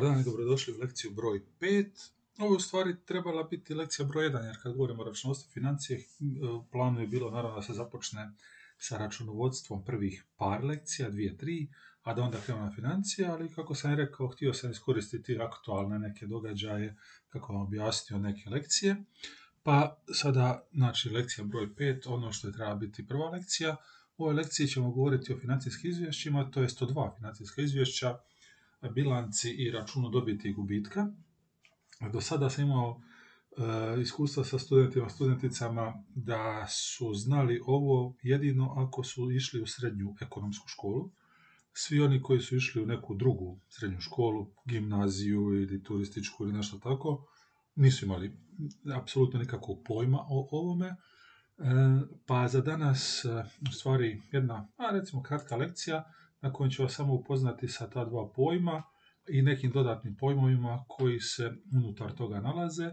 Dobar dan i dobrodošli u lekciju broj 5. Ovo u stvari trebala biti lekcija broj 1, jer kad govorimo o računovodstvu financije, u planu je bilo naravno da se započne sa računovodstvom prvih par lekcija, dvije, tri, a da onda krenemo na financije, ali kako sam rekao, htio sam iskoristiti aktualne neke događaje, kako vam objasnio neke lekcije. Pa sada, znači, lekcija broj 5, ono što je treba biti prva lekcija. U ovoj lekciji ćemo govoriti o financijskim izvješćima, to je 102 financijska izvješća, bilanci i računu dobiti i gubitka. Do sada sam imao e, iskustva sa studentima, studenticama da su znali ovo jedino ako su išli u srednju ekonomsku školu. Svi oni koji su išli u neku drugu srednju školu, gimnaziju ili turističku ili nešto tako, nisu imali apsolutno nikakvog pojma o ovome. E, pa za danas, e, u stvari, jedna, a recimo kratka lekcija na kojem ću vas samo upoznati sa ta dva pojma i nekim dodatnim pojmovima koji se unutar toga nalaze,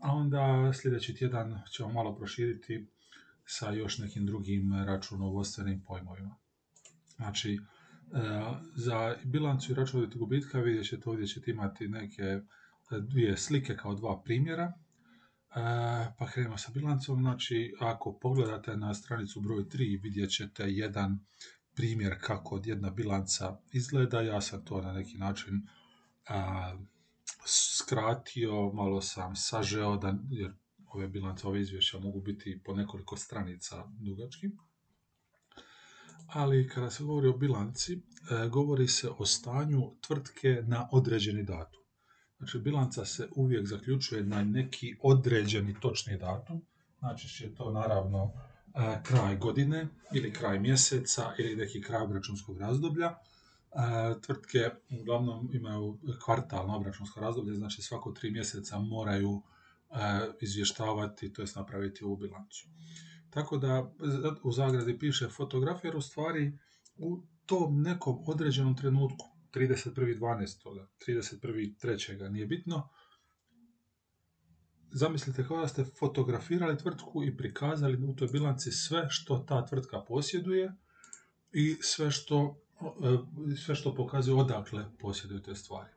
a onda sljedeći tjedan ćemo malo proširiti sa još nekim drugim računovodstvenim pojmovima. Znači, e, za bilancu i računovoditi gubitka vidjet ćete ovdje ćete imati neke dvije slike kao dva primjera. E, pa krenemo sa bilancom. Znači, ako pogledate na stranicu broj 3 vidjet ćete jedan primjer kako jedna bilanca izgleda. Ja sam to na neki način a, skratio, malo sam sažeo, da, jer ove bilance, ove izvješća mogu biti po nekoliko stranica dugački. Ali kada se govori o bilanci, e, govori se o stanju tvrtke na određeni datum. Znači, bilanca se uvijek zaključuje na neki određeni točni datum. Znači, će to naravno kraj godine ili kraj mjeseca ili neki kraj obračunskog razdoblja. Tvrtke uglavnom imaju kvartalno obračunsko razdoblje, znači svako tri mjeseca moraju izvještavati, to jest napraviti ovu bilancu. Tako da u zagradi piše fotograf, jer u stvari u tom nekom određenom trenutku, 31.12., 31.3. nije bitno, zamislite kao da ste fotografirali tvrtku i prikazali u toj bilanci sve što ta tvrtka posjeduje i sve što, e, sve što pokazuje odakle posjeduju te stvari.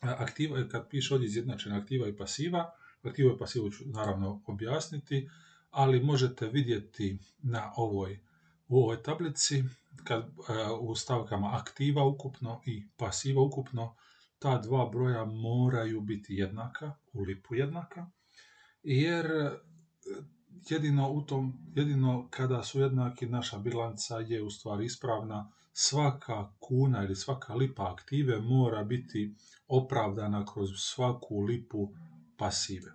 Aktiva, kad piše ovdje izjednačena aktiva i pasiva, aktiva i pasivu ću naravno objasniti, ali možete vidjeti na ovoj, u ovoj tablici kad, e, u stavkama aktiva ukupno i pasiva ukupno ta dva broja moraju biti jednaka, u lipu jednaka, jer e, jedino, u tom, jedino kada su jednaki naša bilanca je u stvari ispravna, svaka kuna ili svaka lipa aktive mora biti opravdana kroz svaku lipu pasive.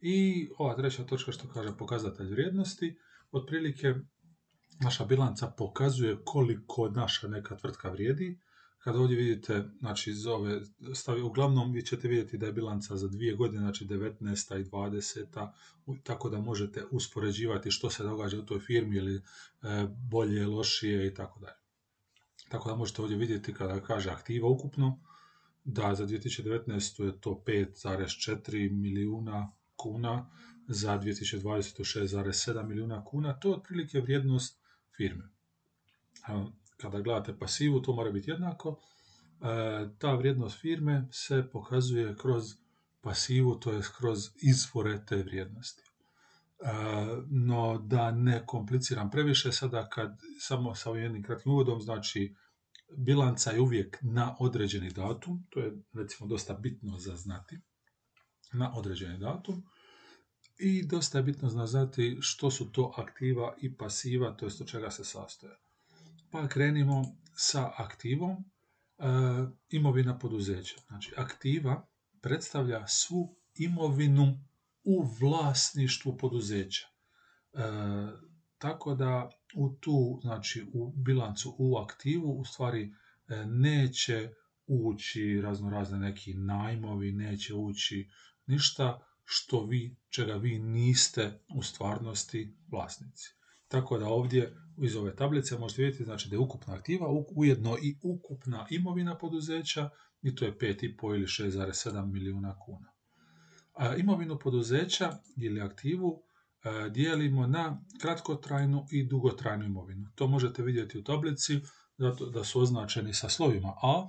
I ova treća točka što kaže pokazatelj vrijednosti, otprilike naša bilanca pokazuje koliko naša neka tvrtka vrijedi, kada ovdje vidite, znači iz ove stavi, uglavnom vi ćete vidjeti da je bilanca za dvije godine, znači 19. i 20. tako da možete uspoređivati što se događa u toj firmi ili e, bolje, lošije i tako dalje. Tako da možete ovdje vidjeti kada kaže aktiva ukupno, da za 2019. je to 5,4 milijuna kuna, za 2020. 6,7 milijuna kuna, to je otprilike vrijednost firme kada gledate pasivu, to mora biti jednako. E, ta vrijednost firme se pokazuje kroz pasivu, to je kroz izvore te vrijednosti. E, no da ne kompliciram previše, sada kad samo sa jednim kratkim uvodom, znači bilanca je uvijek na određeni datum, to je recimo dosta bitno za znati, na određeni datum. I dosta je bitno znati što su to aktiva i pasiva, to jest od čega se sastoje. Pa krenimo sa aktivom e, imovina poduzeća. Znači, aktiva predstavlja svu imovinu u vlasništvu poduzeća. E, tako da u tu, znači u bilancu, u aktivu, u stvari e, neće ući razno razne neki najmovi, neće ući ništa što vi, čega vi niste u stvarnosti vlasnici. Tako da ovdje iz ove tablice možete vidjeti znači da je ukupna aktiva ujedno i ukupna imovina poduzeća i to je 5,5 ili 6,7 milijuna kuna. A imovinu poduzeća ili aktivu e, dijelimo na kratkotrajnu i dugotrajnu imovinu. To možete vidjeti u tablici zato da su označeni sa slovima A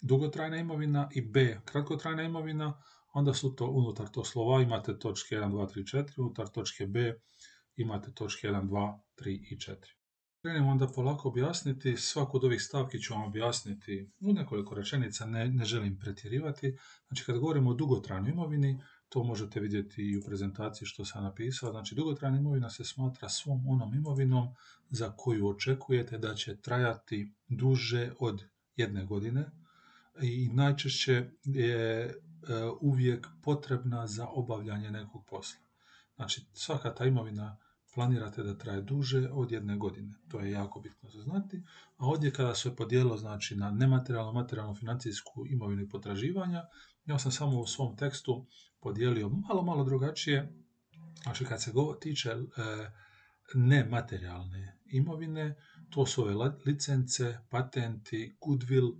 dugotrajna imovina i B kratkotrajna imovina, onda su to unutar to slova imate točke 1, 2, 3, 4, unutar točke B imate točke 1, 2, 3 i 4. Krenemo onda polako objasniti, svaku od ovih stavki ću vam objasniti u nekoliko rečenica, ne, ne želim pretjerivati. Znači kad govorimo o dugotrajnoj imovini, to možete vidjeti i u prezentaciji što sam napisao. Znači, dugotrajna imovina se smatra svom onom imovinom za koju očekujete da će trajati duže od jedne godine i najčešće je e, uvijek potrebna za obavljanje nekog posla. Znači, svaka ta imovina planirate da traje duže od jedne godine. To je jako bitno za znati. A ovdje kada se podijelo znači, na nematerijalno, materijalno, financijsku imovinu i potraživanja, ja sam samo u svom tekstu podijelio malo, malo drugačije. Znači, kad se go tiče e, nematerijalne imovine, to su ove licence, patenti, goodwill, e,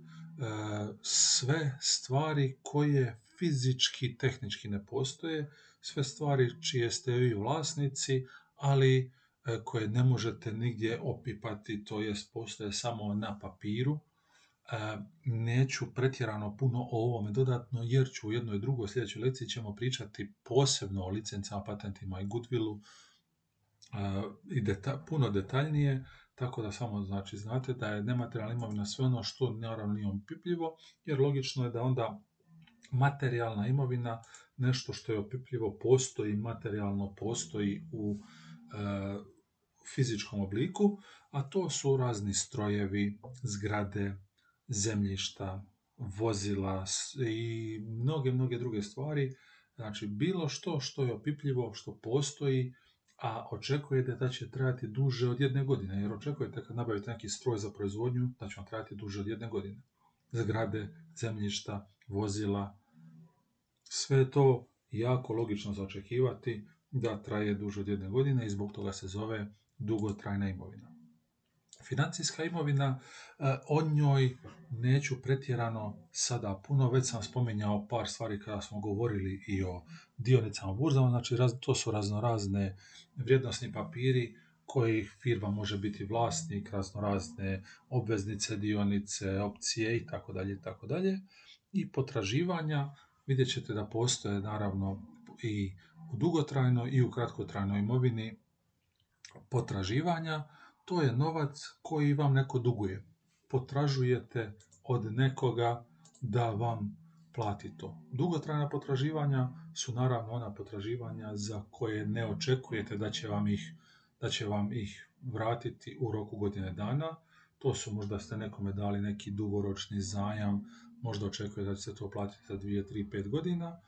sve stvari koje fizički, tehnički ne postoje, sve stvari čije ste vi vlasnici, ali e, koje ne možete nigdje opipati, to jest postoje samo na papiru. E, neću pretjerano puno o ovome dodatno, jer ću u jednoj drugoj sljedećoj lekciji ćemo pričati posebno o licencama, patentima i goodwillu e, i puno detaljnije, tako da samo znači znate da je nematerijalna imovina sve ono što naravno nije opipljivo, jer logično je da onda materijalna imovina, nešto što je opipljivo, postoji materijalno, postoji u fizičkom obliku, a to su razni strojevi, zgrade, zemljišta, vozila i mnoge, mnoge druge stvari. Znači, bilo što što je opipljivo, što postoji, a očekujete da će trajati duže od jedne godine, jer očekujete kad nabavite neki stroj za proizvodnju da će vam trajati duže od jedne godine. Zgrade, zemljišta, vozila, sve to jako logično za očekivati da traje duže od jedne godine i zbog toga se zove dugotrajna imovina. Financijska imovina, e, o njoj neću pretjerano sada puno, već sam spominjao par stvari kada smo govorili i o dionicama burzama, znači to su raznorazne vrijednosni papiri kojih firma može biti vlasnik, raznorazne obveznice, dionice, opcije i tako dalje i tako dalje. I potraživanja, vidjet ćete da postoje naravno i u dugotrajnoj i u kratkotrajnoj imovini potraživanja, to je novac koji vam neko duguje. Potražujete od nekoga da vam plati to. Dugotrajna potraživanja su naravno ona potraživanja za koje ne očekujete da će vam ih, da će vam ih vratiti u roku godine dana. To su možda ste nekome dali neki dugoročni zajam, možda očekujete da će se to platiti za 2, 3, 5 godina,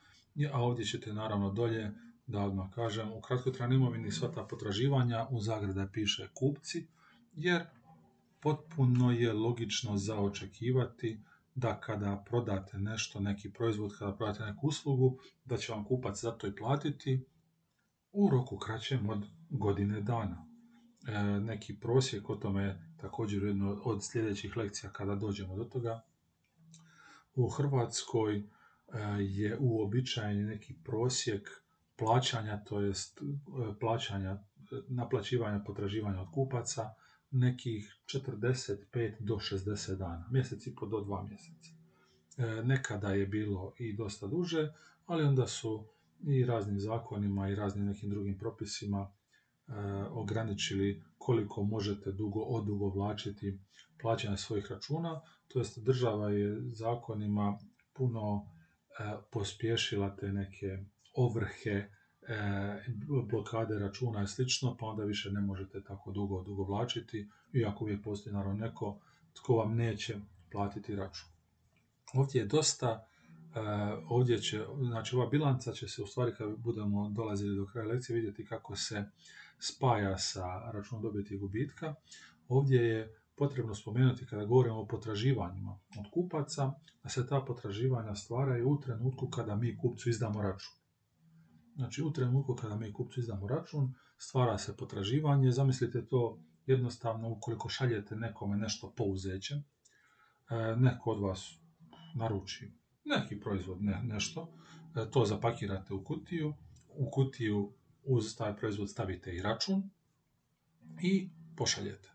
a ovdje ćete naravno dolje da odmah kažem, u kratkotrajnoj imovini sva ta potraživanja u zagrada piše kupci, jer potpuno je logično za očekivati da kada prodate nešto, neki proizvod, kada prodate neku uslugu, da će vam kupac za to i platiti u roku kraćem od godine dana. E, neki prosjek o tome također jedno od sljedećih lekcija kada dođemo do toga. U Hrvatskoj e, je uobičajeni neki prosjek plaćanja, to jest e, plaćanja, naplaćivanja potraživanja od kupaca, nekih 45 do 60 dana, mjesec i po do dva mjeseca. E, nekada je bilo i dosta duže, ali onda su i raznim zakonima i raznim nekim drugim propisima e, ograničili koliko možete dugo odugovlačiti plaćanje svojih računa, to jest država je zakonima puno pospješila te neke ovrhe, e, blokade računa i slično, pa onda više ne možete tako dugo dugo vlačiti, iako uvijek postoji naravno neko tko vam neće platiti račun. Ovdje je dosta, e, ovdje će, znači ova bilanca će se u stvari kad budemo dolazili do kraja lekcije vidjeti kako se spaja sa računom dobiti i gubitka. Ovdje je potrebno spomenuti kada govorimo o potraživanjima od kupaca, da se ta potraživanja stvaraju u trenutku kada mi kupcu izdamo račun. Znači u trenutku kada mi kupcu izdamo račun, stvara se potraživanje, zamislite to jednostavno ukoliko šaljete nekome nešto pouzeće, e, neko od vas naruči neki proizvod, ne, nešto, e, to zapakirate u kutiju, u kutiju uz taj proizvod stavite i račun i pošaljete.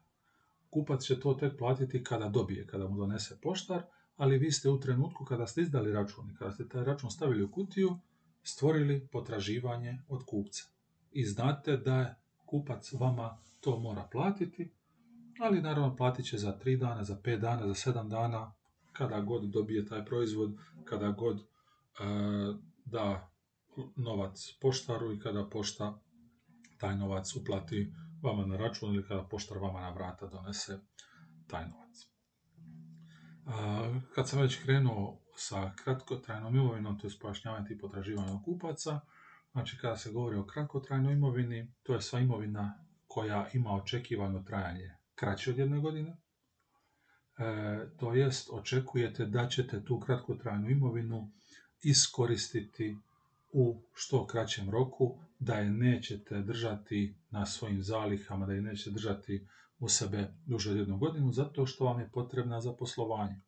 Kupac će to tek platiti kada dobije, kada mu donese poštar, ali vi ste u trenutku kada ste izdali račun i kada ste taj račun stavili u kutiju, stvorili potraživanje od kupca. I znate da kupac vama to mora platiti, ali naravno platit će za 3 dana, za 5 dana, za 7 dana, kada god dobije taj proizvod, kada god e, da novac poštaru i kada pošta taj novac uplati vama na račun ili kada poštar vama na vrata donese taj novac. Kad sam već krenuo sa kratkotrajnom imovinom, to je pojašnjavanje tih potraživanja kupaca, znači kada se govori o kratkotrajnoj imovini, to je sva imovina koja ima očekivano trajanje kraće od jedne godine, e, to jest očekujete da ćete tu kratkotrajnu imovinu iskoristiti u što kraćem roku, da je nećete držati na svojim zalihama, da je nećete držati u sebe duže od jednu godinu, zato što vam je potrebna za poslovanje.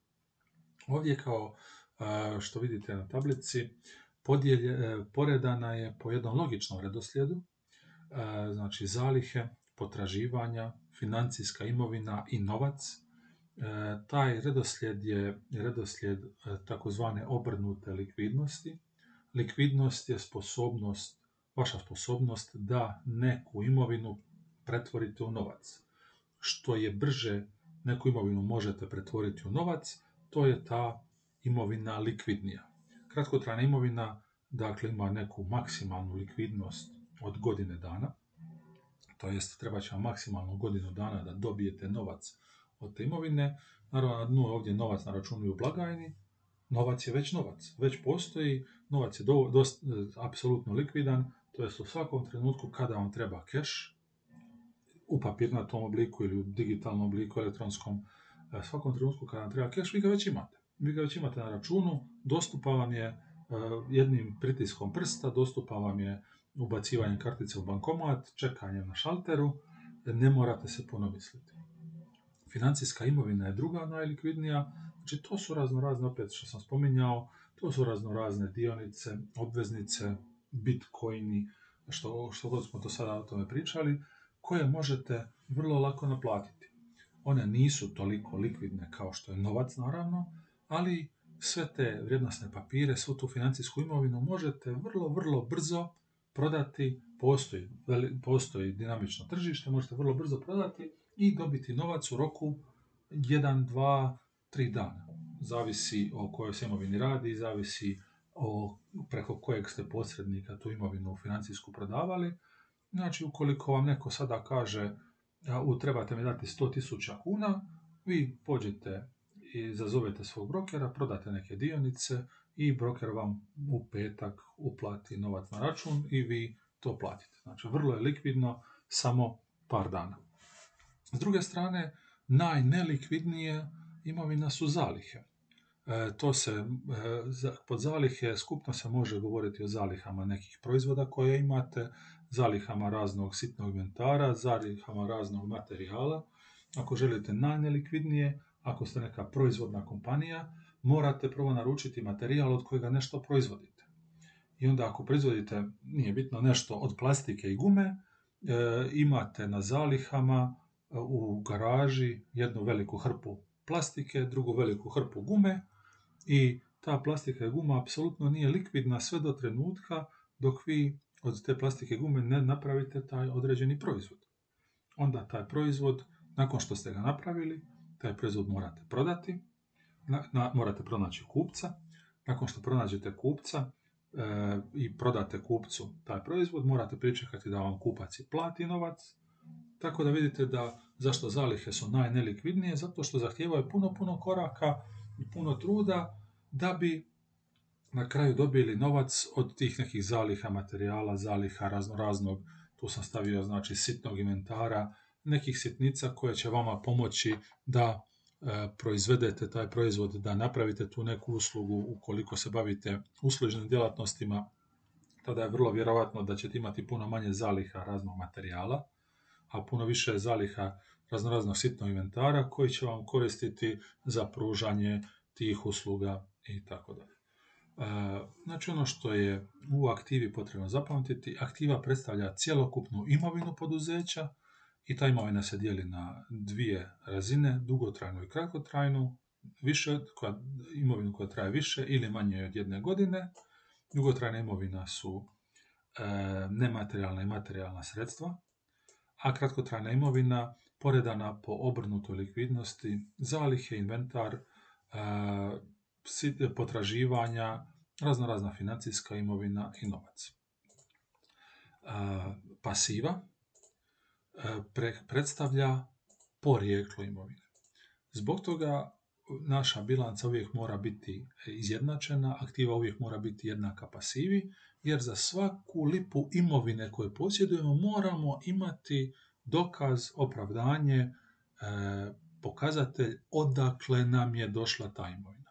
Ovdje kao što vidite na tablici, podjelje, e, poredana je po jednom logičnom redoslijedu, znači zalihe, potraživanja, financijska imovina i novac. E, taj redoslijed je redoslijed e, takozvane obrnute likvidnosti. Likvidnost je sposobnost, vaša sposobnost da neku imovinu pretvorite u novac. Što je brže neku imovinu možete pretvoriti u novac, to je ta imovina likvidnija. Kratkotrajna imovina dakle ima neku maksimalnu likvidnost od godine dana, to jest treba će vam maksimalno godinu dana da dobijete novac od te imovine. Naravno, na dnu je ovdje novac na računu u blagajni. Novac je već novac, već postoji, novac je do, dost, e, apsolutno likvidan, to jest u svakom trenutku kada vam treba keš, u papirnatom obliku ili u digitalnom obliku, elektronskom, svakom trenutku kada vam treba keš, vi ga već imate. Vi ga već imate na računu, dostupa vam je e, jednim pritiskom prsta, dostupa vam je ubacivanje kartice u bankomat, čekanje na šalteru, ne morate se puno misliti. Financijska imovina je druga najlikvidnija, znači to su razno razne, opet što sam spominjao, to su razno razne dionice, obveznice, bitcoini, što, što god smo to sada o tome pričali, koje možete vrlo lako naplatiti. One nisu toliko likvidne kao što je novac, naravno, ali sve te vrijednosne papire, svu tu financijsku imovinu možete vrlo, vrlo brzo prodati, postoji, postoji dinamično tržište, možete vrlo brzo prodati i dobiti novac u roku 1, 2, 3 dana. Zavisi o kojoj se imovini radi, zavisi o preko kojeg ste posrednika tu imovinu financijsku prodavali. Znači, ukoliko vam neko sada kaže u trebate mi dati 100.000 kuna, vi pođete i zazovete svog brokera, prodate neke dionice, i broker vam u petak uplati novac na račun i vi to platite. Znači, vrlo je likvidno, samo par dana. S druge strane, najnelikvidnije imovina su zalihe. E, to se, e, pod zalihe skupno se može govoriti o zalihama nekih proizvoda koje imate, zalihama raznog sitnog inventara, zalihama raznog materijala. Ako želite najnelikvidnije, ako ste neka proizvodna kompanija, morate prvo naručiti materijal od kojega nešto proizvodite. I onda ako proizvodite, nije bitno, nešto od plastike i gume, e, imate na zalihama e, u garaži jednu veliku hrpu plastike, drugu veliku hrpu gume i ta plastika i guma apsolutno nije likvidna sve do trenutka dok vi od te plastike gume ne napravite taj određeni proizvod. Onda taj proizvod, nakon što ste ga napravili, taj proizvod morate prodati, morate pronaći kupca. Nakon što pronađete kupca e, i prodate kupcu taj proizvod, morate pričekati da vam kupac i plati novac. Tako da vidite da zašto zalihe su najnelikvidnije, zato što zahtijevaju puno, puno koraka i puno truda da bi na kraju dobili novac od tih nekih zaliha materijala, zaliha razno raznog, tu sam stavio znači sitnog inventara, nekih sitnica koje će vama pomoći da E, proizvedete taj proizvod, da napravite tu neku uslugu ukoliko se bavite uslužnim djelatnostima, tada je vrlo vjerojatno da ćete imati puno manje zaliha raznog materijala, a puno više zaliha raznoraznog sitnog inventara koji će vam koristiti za pružanje tih usluga i tako dalje. E, znači ono što je u aktivi potrebno zapamtiti, aktiva predstavlja cjelokupnu imovinu poduzeća, i ta imovina se dijeli na dvije razine, dugotrajnu i kratkotrajnu. više, koja, imovinu koja traje više ili manje od jedne godine. Dugotrajna imovina su e, nematerijalna i materijalna sredstva, a kratkotrajna imovina poredana po obrnutoj likvidnosti, zalihe, inventar, e, potraživanja, razno razna financijska imovina i novac. E, pasiva e, predstavlja porijeklo imovine. Zbog toga naša bilanca uvijek mora biti izjednačena, aktiva uvijek mora biti jednaka pasivi, jer za svaku lipu imovine koje posjedujemo moramo imati dokaz, opravdanje, e, pokazatelj odakle nam je došla ta imovina.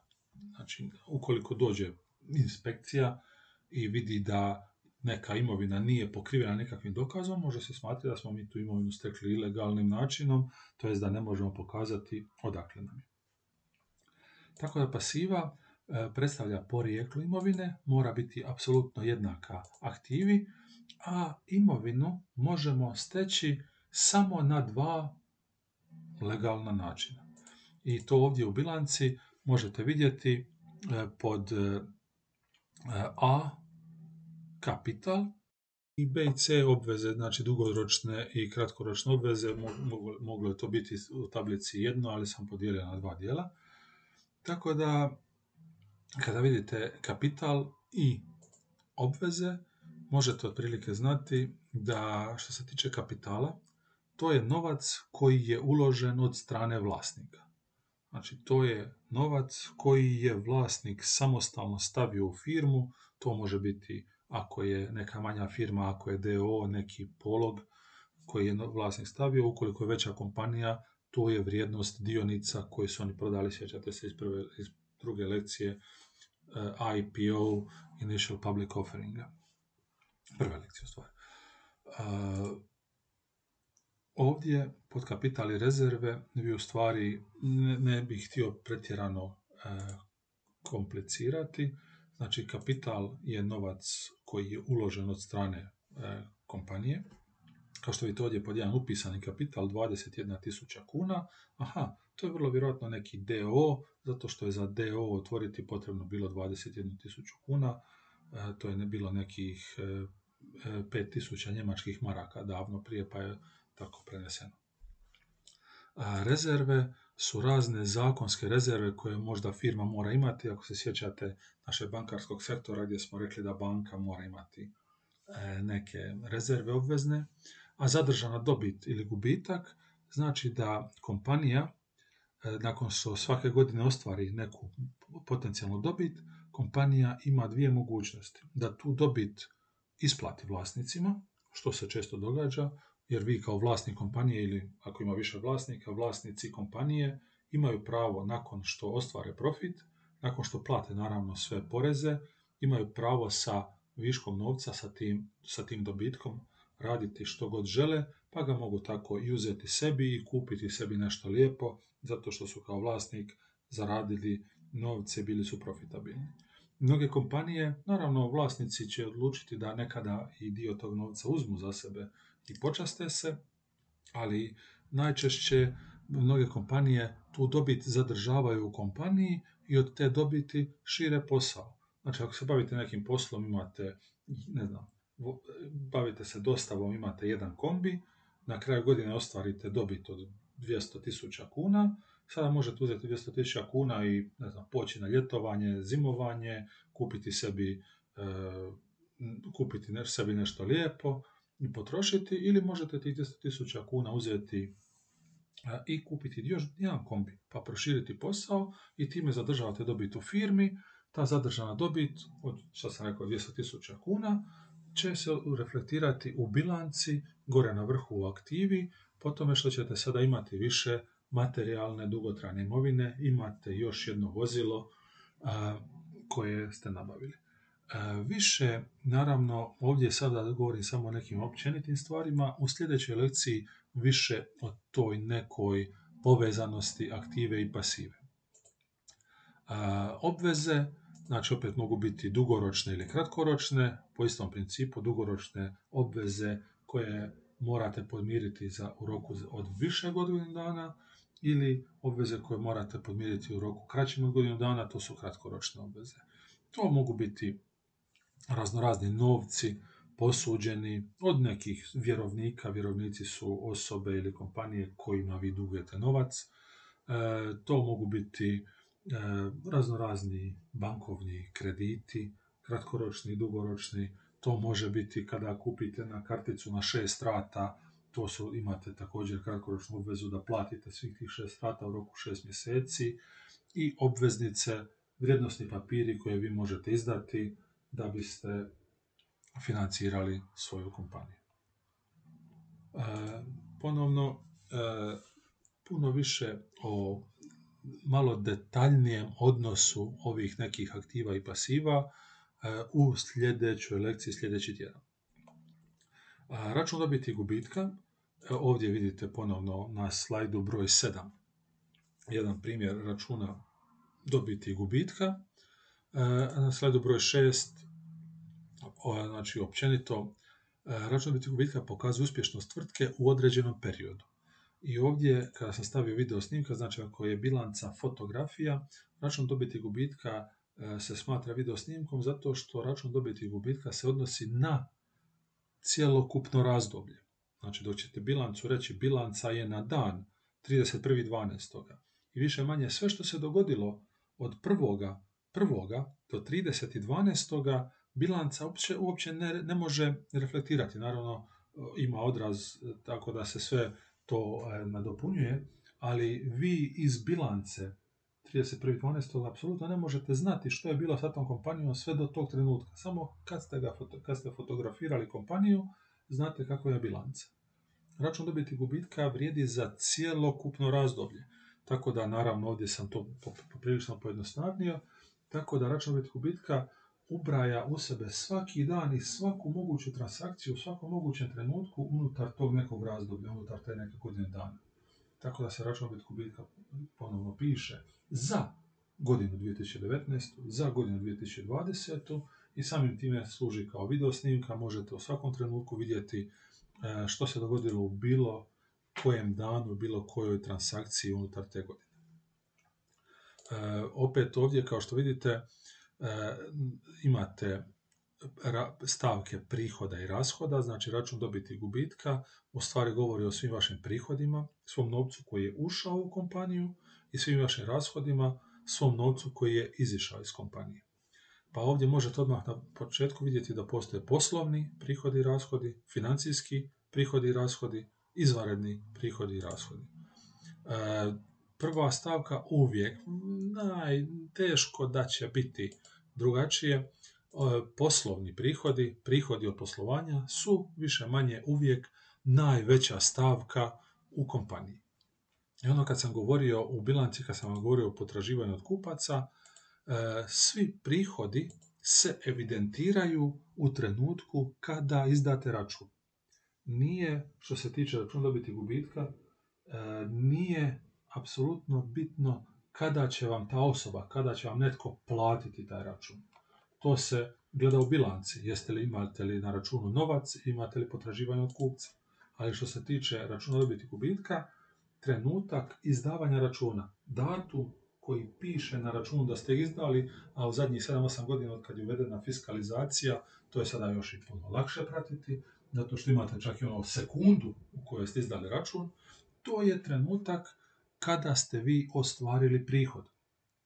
Znači, ukoliko dođe inspekcija i vidi da neka imovina nije pokrivena nekakvim dokazom, može se smatrati da smo mi tu imovinu stekli ilegalnim načinom, to jest da ne možemo pokazati odakle nam je. Tako da pasiva e, predstavlja porijeklo imovine, mora biti apsolutno jednaka aktivi, a imovinu možemo steći samo na dva legalna načina. I to ovdje u bilanci možete vidjeti e, pod e, A kapital i B i C obveze, znači dugoročne i kratkoročne obveze, moglo je to biti u tablici jedno, ali sam podijelio na dva dijela. Tako da, kada vidite kapital i obveze, možete otprilike znati da što se tiče kapitala, to je novac koji je uložen od strane vlasnika. Znači, to je novac koji je vlasnik samostalno stavio u firmu, to može biti ako je neka manja firma, ako je DO, neki polog koji je vlasnik stavio, ukoliko je veća kompanija, to je vrijednost dionica koje su oni prodali, sjećate se iz, prve, iz druge lekcije, eh, IPO, Initial Public Offeringa. Prva lekcija u stvari. Ovdje, pod kapital i rezerve, vi u stvari ne, bih htio pretjerano uh, komplicirati. Znači, kapital je novac koji je uložen od strane kompanije, kao što vidite ovdje pod jedan upisani kapital 21.000 kuna, aha, to je vrlo vjerojatno neki DO, zato što je za DO otvoriti potrebno bilo 21.000 kuna, e, to je ne bilo nekih 5.000 e, e, njemačkih maraka davno prije, pa je tako preneseno. rezerve su razne zakonske rezerve koje možda firma mora imati, ako se sjećate našeg bankarskog sektora gdje smo rekli da banka mora imati neke rezerve obvezne a zadržana dobit ili gubitak znači da kompanija e, nakon što svake godine ostvari neku potencijalnu dobit, kompanija ima dvije mogućnosti. Da tu dobit isplati vlasnicima, što se često događa, jer vi kao vlasnik kompanije ili ako ima više vlasnika, vlasnici kompanije imaju pravo nakon što ostvare profit, nakon što plate naravno sve poreze, imaju pravo sa viškom novca, sa tim, sa tim dobitkom, raditi što god žele, pa ga mogu tako i uzeti sebi i kupiti sebi nešto lijepo, zato što su kao vlasnik zaradili novce, bili su profitabilni. Mnoge kompanije, naravno vlasnici će odlučiti da nekada i dio tog novca uzmu za sebe i počaste se, ali najčešće mnoge kompanije tu dobit zadržavaju u kompaniji i od te dobiti šire posao. Znači ako se bavite nekim poslom, imate ne znam, bavite se dostavom, imate jedan kombi, na kraju godine ostvarite dobit od 200.000 kuna, sada možete uzeti 200.000 kuna i ne znam, poći na ljetovanje, zimovanje, kupiti sebi, e, kupiti sebi nešto lijepo i potrošiti, ili možete tih 200.000 kuna uzeti i kupiti još jedan kombi, pa proširiti posao i time zadržavate dobit u firmi, ta zadržana dobit od, što sam rekao, 200.000 kuna, će se reflektirati u bilanci, gore na vrhu u aktivi, po tome što ćete sada imati više materijalne dugotrajne imovine, imate još jedno vozilo koje ste nabavili. Više, naravno, ovdje sada govorim samo o nekim općenitim stvarima, u sljedećoj lekciji više o toj nekoj povezanosti aktive i pasive. obveze Znači, opet mogu biti dugoročne ili kratkoročne, po istom principu dugoročne obveze koje morate podmiriti za, u roku od više godina dana ili obveze koje morate podmiriti u roku kraćim od godinu dana, to su kratkoročne obveze. To mogu biti raznorazni novci, posuđeni od nekih vjerovnika, vjerovnici su osobe ili kompanije kojima vi dugujete novac, e, to mogu biti e, raznorazni bankovni krediti, kratkoročni i dugoročni, to može biti kada kupite na karticu na šest rata, to su, imate također kratkoročnu obvezu da platite svih tih šest rata u roku šest mjeseci. I obveznice, vrijednosni papiri koje vi možete izdati da biste financirali svoju kompaniju. E, ponovno, e, puno više o malo detaljnijem odnosu ovih nekih aktiva i pasiva e, u sljedećoj lekciji, sljedeći tjedan. Račun dobiti gubitka, ovdje vidite ponovno na slajdu broj 7, jedan primjer računa dobiti gubitka, na slajdu broj 6 znači općenito, e, račun gubitka pokazuje uspješnost tvrtke u određenom periodu. I ovdje, kada sam stavio video snimka, znači ako je bilanca fotografija, račun dobiti gubitka e, se smatra video snimkom zato što račun dobiti gubitka se odnosi na cjelokupno razdoblje. Znači dok ćete bilancu reći bilanca je na dan 31.12. I više manje sve što se dogodilo od prvoga, prvoga do 30.12 bilanca uopće, uopće ne, ne može reflektirati. Naravno, ima odraz tako da se sve to e, nadopunjuje, ali vi iz bilance 31.12. apsolutno ne možete znati što je bilo sa tom kompanijom sve do tog trenutka. Samo kad ste, ga, kad ste fotografirali kompaniju, znate kako je bilanca. Račun dobiti gubitka vrijedi za cijelokupno razdoblje. Tako da, naravno, ovdje sam to poprilično pojednostavnio. Tako da račun dobiti gubitka ubraja u sebe svaki dan i svaku moguću transakciju u svakom mogućem trenutku unutar tog nekog razdoblja, unutar te neke godine dana. Tako da se račun dobit gubitka ponovno piše za godinu 2019. za godinu 2020. i samim time služi kao video snimka, možete u svakom trenutku vidjeti e, što se dogodilo u bilo kojem danu, bilo kojoj transakciji unutar te godine. E, opet ovdje, kao što vidite, imate stavke prihoda i rashoda, znači račun dobiti i gubitka, u stvari govori o svim vašim prihodima, svom novcu koji je ušao u kompaniju i svim vašim rashodima, svom novcu koji je izišao iz kompanije. Pa ovdje možete odmah na početku vidjeti da postoje poslovni prihodi i rashodi, financijski prihodi i rashodi, izvanredni prihodi i rashodi. E, prva stavka uvijek, najteško da će biti drugačije, poslovni prihodi, prihodi od poslovanja su više manje uvijek najveća stavka u kompaniji. I ono kad sam govorio u bilanci, kad sam govorio o potraživanju od kupaca, e, svi prihodi se evidentiraju u trenutku kada izdate račun. Nije, što se tiče račun dobiti gubitka, e, nije apsolutno bitno kada će vam ta osoba, kada će vam netko platiti taj račun. To se gleda u bilanci. Jeste li imate li na računu novac, imate li potraživanje od kupca. Ali što se tiče računa dobiti gubitka, trenutak izdavanja računa, datum koji piše na računu da ste izdali, a u zadnjih 7-8 godina od kad je uvedena fiskalizacija, to je sada još i puno lakše pratiti, zato što imate čak i ono sekundu u kojoj ste izdali račun, to je trenutak kada ste vi ostvarili prihod.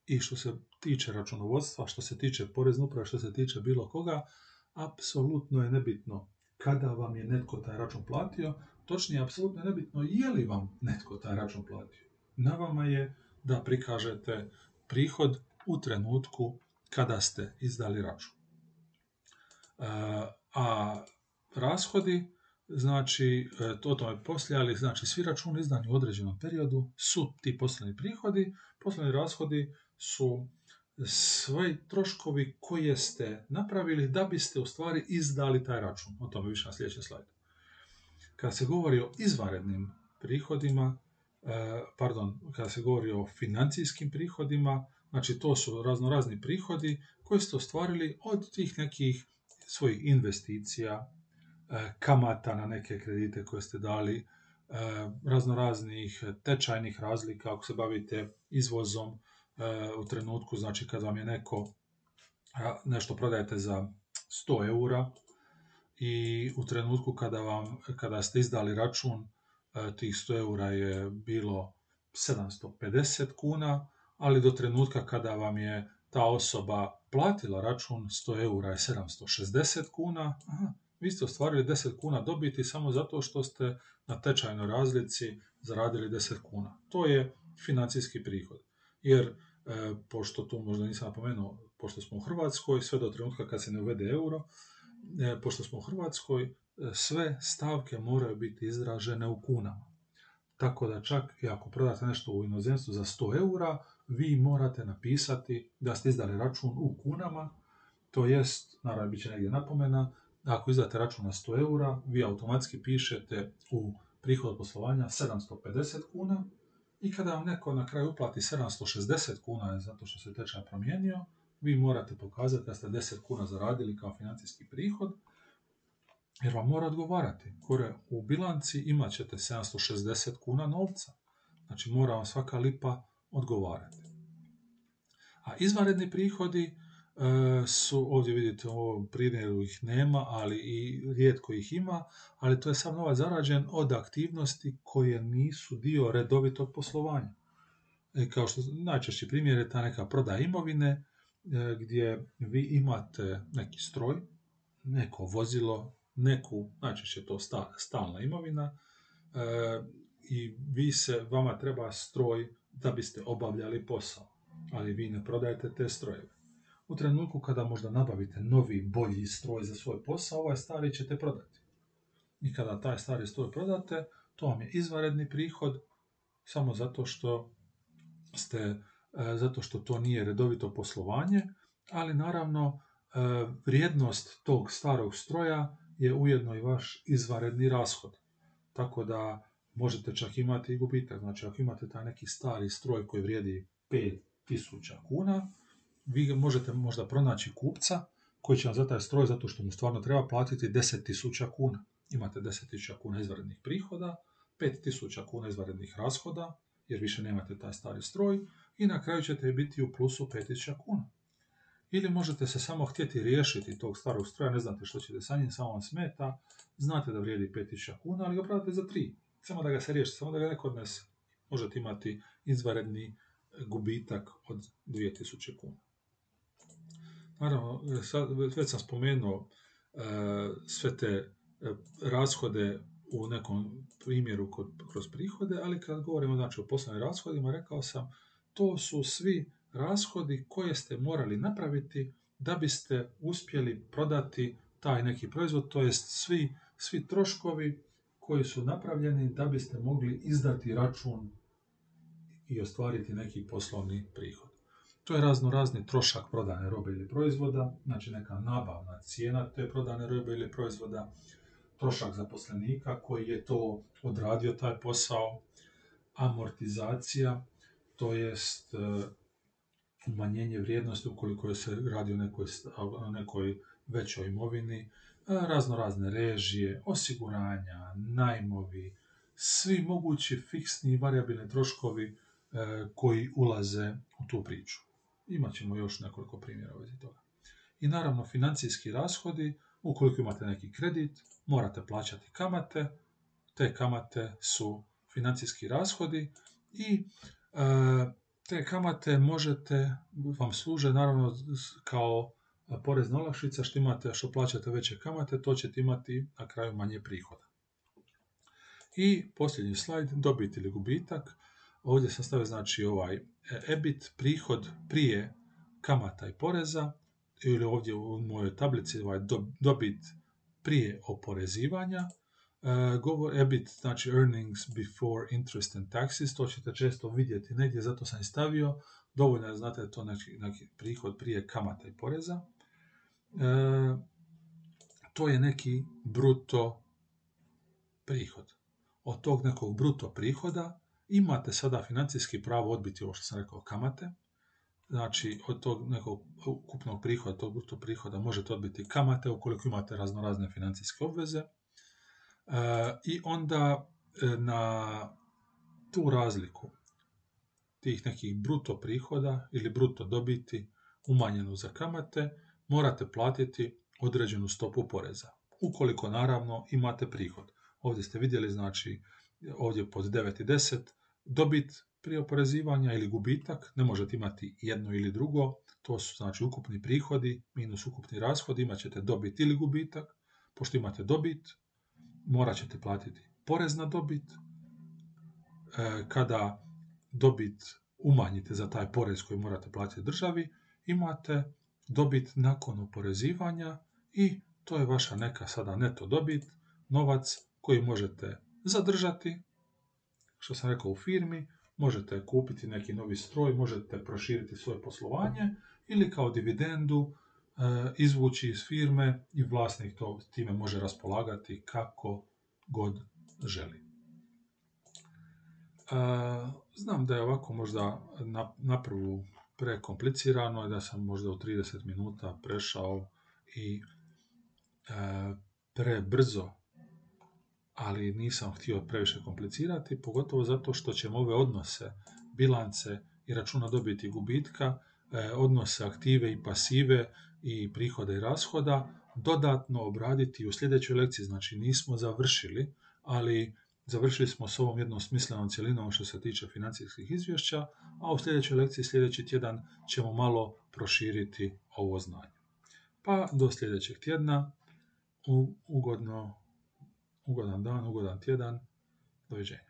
I što se tiče računovodstva, što se tiče porezne uprave, što se tiče bilo koga, apsolutno je nebitno kada vam je netko taj račun platio, točnije, apsolutno je nebitno je li vam netko taj račun platio. Na vama je da prikažete prihod u trenutku kada ste izdali račun. E, a rashodi znači, e, to tome poslije, ali znači svi računi izdani u određenom periodu su ti poslovni prihodi, poslovni rashodi su sve troškovi koje ste napravili da biste u stvari izdali taj račun. O tome više na sljedećem slajdu. Kada se govori o izvanrednim prihodima, e, pardon, kada se govori o financijskim prihodima, znači to su razno razni prihodi koji ste ostvarili od tih nekih svojih investicija, kamata na neke kredite koje ste dali, razno raznih tečajnih razlika, ako se bavite izvozom u trenutku, znači kad vam je neko nešto prodajete za 100 eura i u trenutku kada, vam, kada ste izdali račun, tih 100 eura je bilo 750 kuna, ali do trenutka kada vam je ta osoba platila račun 100 eura je 760 kuna, aha, vi ste ostvarili 10 kuna dobiti samo zato što ste na tečajnoj razlici zaradili 10 kuna. To je financijski prihod. Jer, e, pošto to možda nisam napomenuo, pošto smo u Hrvatskoj, sve do trenutka kad se ne uvede euro, e, pošto smo u Hrvatskoj, e, sve stavke moraju biti izražene u kunama. Tako da čak i ako prodate nešto u inozemstvu za 100 eura, vi morate napisati da ste izdali račun u kunama, to jest, naravno bit će negdje napomena, ako izdate račun na 100 eura, vi automatski pišete u prihod poslovanja 750 kuna i kada vam neko na kraju uplati 760 kuna zato što se tečaj promijenio, vi morate pokazati da ste 10 kuna zaradili kao financijski prihod, jer vam mora odgovarati. Kore, u bilanci imat ćete 760 kuna novca. Znači mora vam svaka lipa odgovarati. A izvanredni prihodi su, ovdje vidite u ovom primjeru ih nema, ali i rijetko ih ima, ali to je sam novac zarađen od aktivnosti koje nisu dio redovitog poslovanja. E, kao što najčešći primjer je ta neka prodaja imovine, e, gdje vi imate neki stroj, neko vozilo, neku, najčešće to stalna imovina, i vi se, vama treba stroj da biste obavljali posao, ali vi ne prodajete te strojeve. U trenutku kada možda nabavite novi, bolji stroj za svoj posao, ovaj stari ćete prodati. I kada taj stari stroj prodate, to vam je izvanredni prihod samo zato što ste, e, zato što to nije redovito poslovanje, ali naravno e, vrijednost tog starog stroja je ujedno i vaš izvanredni rashod. Tako da možete čak imati i gubitak. Znači, ako imate taj neki stari stroj koji vrijedi 5000 kuna, vi možete možda pronaći kupca koji će vam za taj stroj, zato što mu stvarno treba platiti 10.000 kuna. Imate 10.000 kuna izvanrednih prihoda, 5.000 kuna izvanrednih rashoda, jer više nemate taj stari stroj, i na kraju ćete biti u plusu 5.000 kuna. Ili možete se samo htjeti riješiti tog starog stroja, ne znate što ćete sa njim, samo vam smeta, znate da vrijedi 5.000 kuna, ali ga prodate za 3 samo da ga se riješi, samo da ga neko odnese. Možete imati izvaredni gubitak od 2000 kuna. Naravno, sad, već sam spomenuo e, sve te e, rashode u nekom primjeru kod, kroz prihode, ali kad govorimo znači, o poslovnim rashodima, rekao sam, to su svi rashodi koje ste morali napraviti da biste uspjeli prodati taj neki proizvod, to jest svi, svi troškovi koji su napravljeni da biste mogli izdati račun i ostvariti neki poslovni prihod. To je razno razni trošak prodane robe ili proizvoda, znači neka nabavna cijena te prodane robe ili proizvoda, trošak zaposlenika koji je to odradio taj posao, amortizacija, to jest e, umanjenje vrijednosti ukoliko se radi o nekoj, nekoj većoj imovini, razno razne režije, osiguranja, najmovi, svi mogući fiksni i variabilni troškovi e, koji ulaze u tu priču. Imaćemo još nekoliko primjera u vezi toga. I naravno financijski rashodi, ukoliko imate neki kredit, morate plaćati kamate, te kamate su financijski rashodi i e, te kamate možete, vam služe naravno kao porezna olakšica što imate, što plaćate veće kamate, to ćete imati na kraju manje prihoda. I posljednji slajd, dobit ili gubitak. Ovdje sam znači ovaj e, EBIT, prihod prije kamata i poreza, ili ovdje u mojoj tablici ovaj dobit prije oporezivanja. E, govor EBIT, znači earnings before interest and taxes, to ćete često vidjeti negdje, zato sam i stavio. Dovoljno je, znate, to neki, neki prihod prije kamata i poreza. E, to je neki bruto prihod. Od tog nekog bruto prihoda imate sada financijski pravo odbiti ovo što sam rekao kamate. Znači, od tog nekog ukupnog prihoda, tog bruto prihoda možete odbiti kamate ukoliko imate razno razne financijske obveze. E, I onda na tu razliku tih nekih bruto prihoda ili bruto dobiti umanjenu za kamate, morate platiti određenu stopu poreza. Ukoliko naravno imate prihod. Ovdje ste vidjeli, znači, ovdje pod 9 i 10, dobit prije oporezivanja ili gubitak, ne možete imati jedno ili drugo, to su znači ukupni prihodi minus ukupni rashodi, imat ćete dobit ili gubitak, pošto imate dobit, morat ćete platiti porez na dobit, e, kada dobit umanjite za taj porez koji morate platiti državi, imate dobit nakon oporezivanja i to je vaša neka sada neto dobit, novac koji možete zadržati, što sam rekao u firmi, možete kupiti neki novi stroj, možete proširiti svoje poslovanje ili kao dividendu e, izvući iz firme i vlasnik to time može raspolagati kako god želi. E, znam da je ovako možda na, prekomplicirano i da sam možda u 30 minuta prešao i e, prebrzo, ali nisam htio previše komplicirati, pogotovo zato što ćemo ove odnose, bilance i računa dobiti gubitka, e, odnose aktive i pasive i prihoda i rashoda dodatno obraditi u sljedećoj lekciji. Znači nismo završili, ali završili smo s ovom jednom smislenom cjelinom što se tiče financijskih izvješća, a u sljedećoj lekciji sljedeći tjedan ćemo malo proširiti ovo znanje. Pa do sljedećeg tjedna, ugodno, ugodan dan, ugodan tjedan, doviđenja.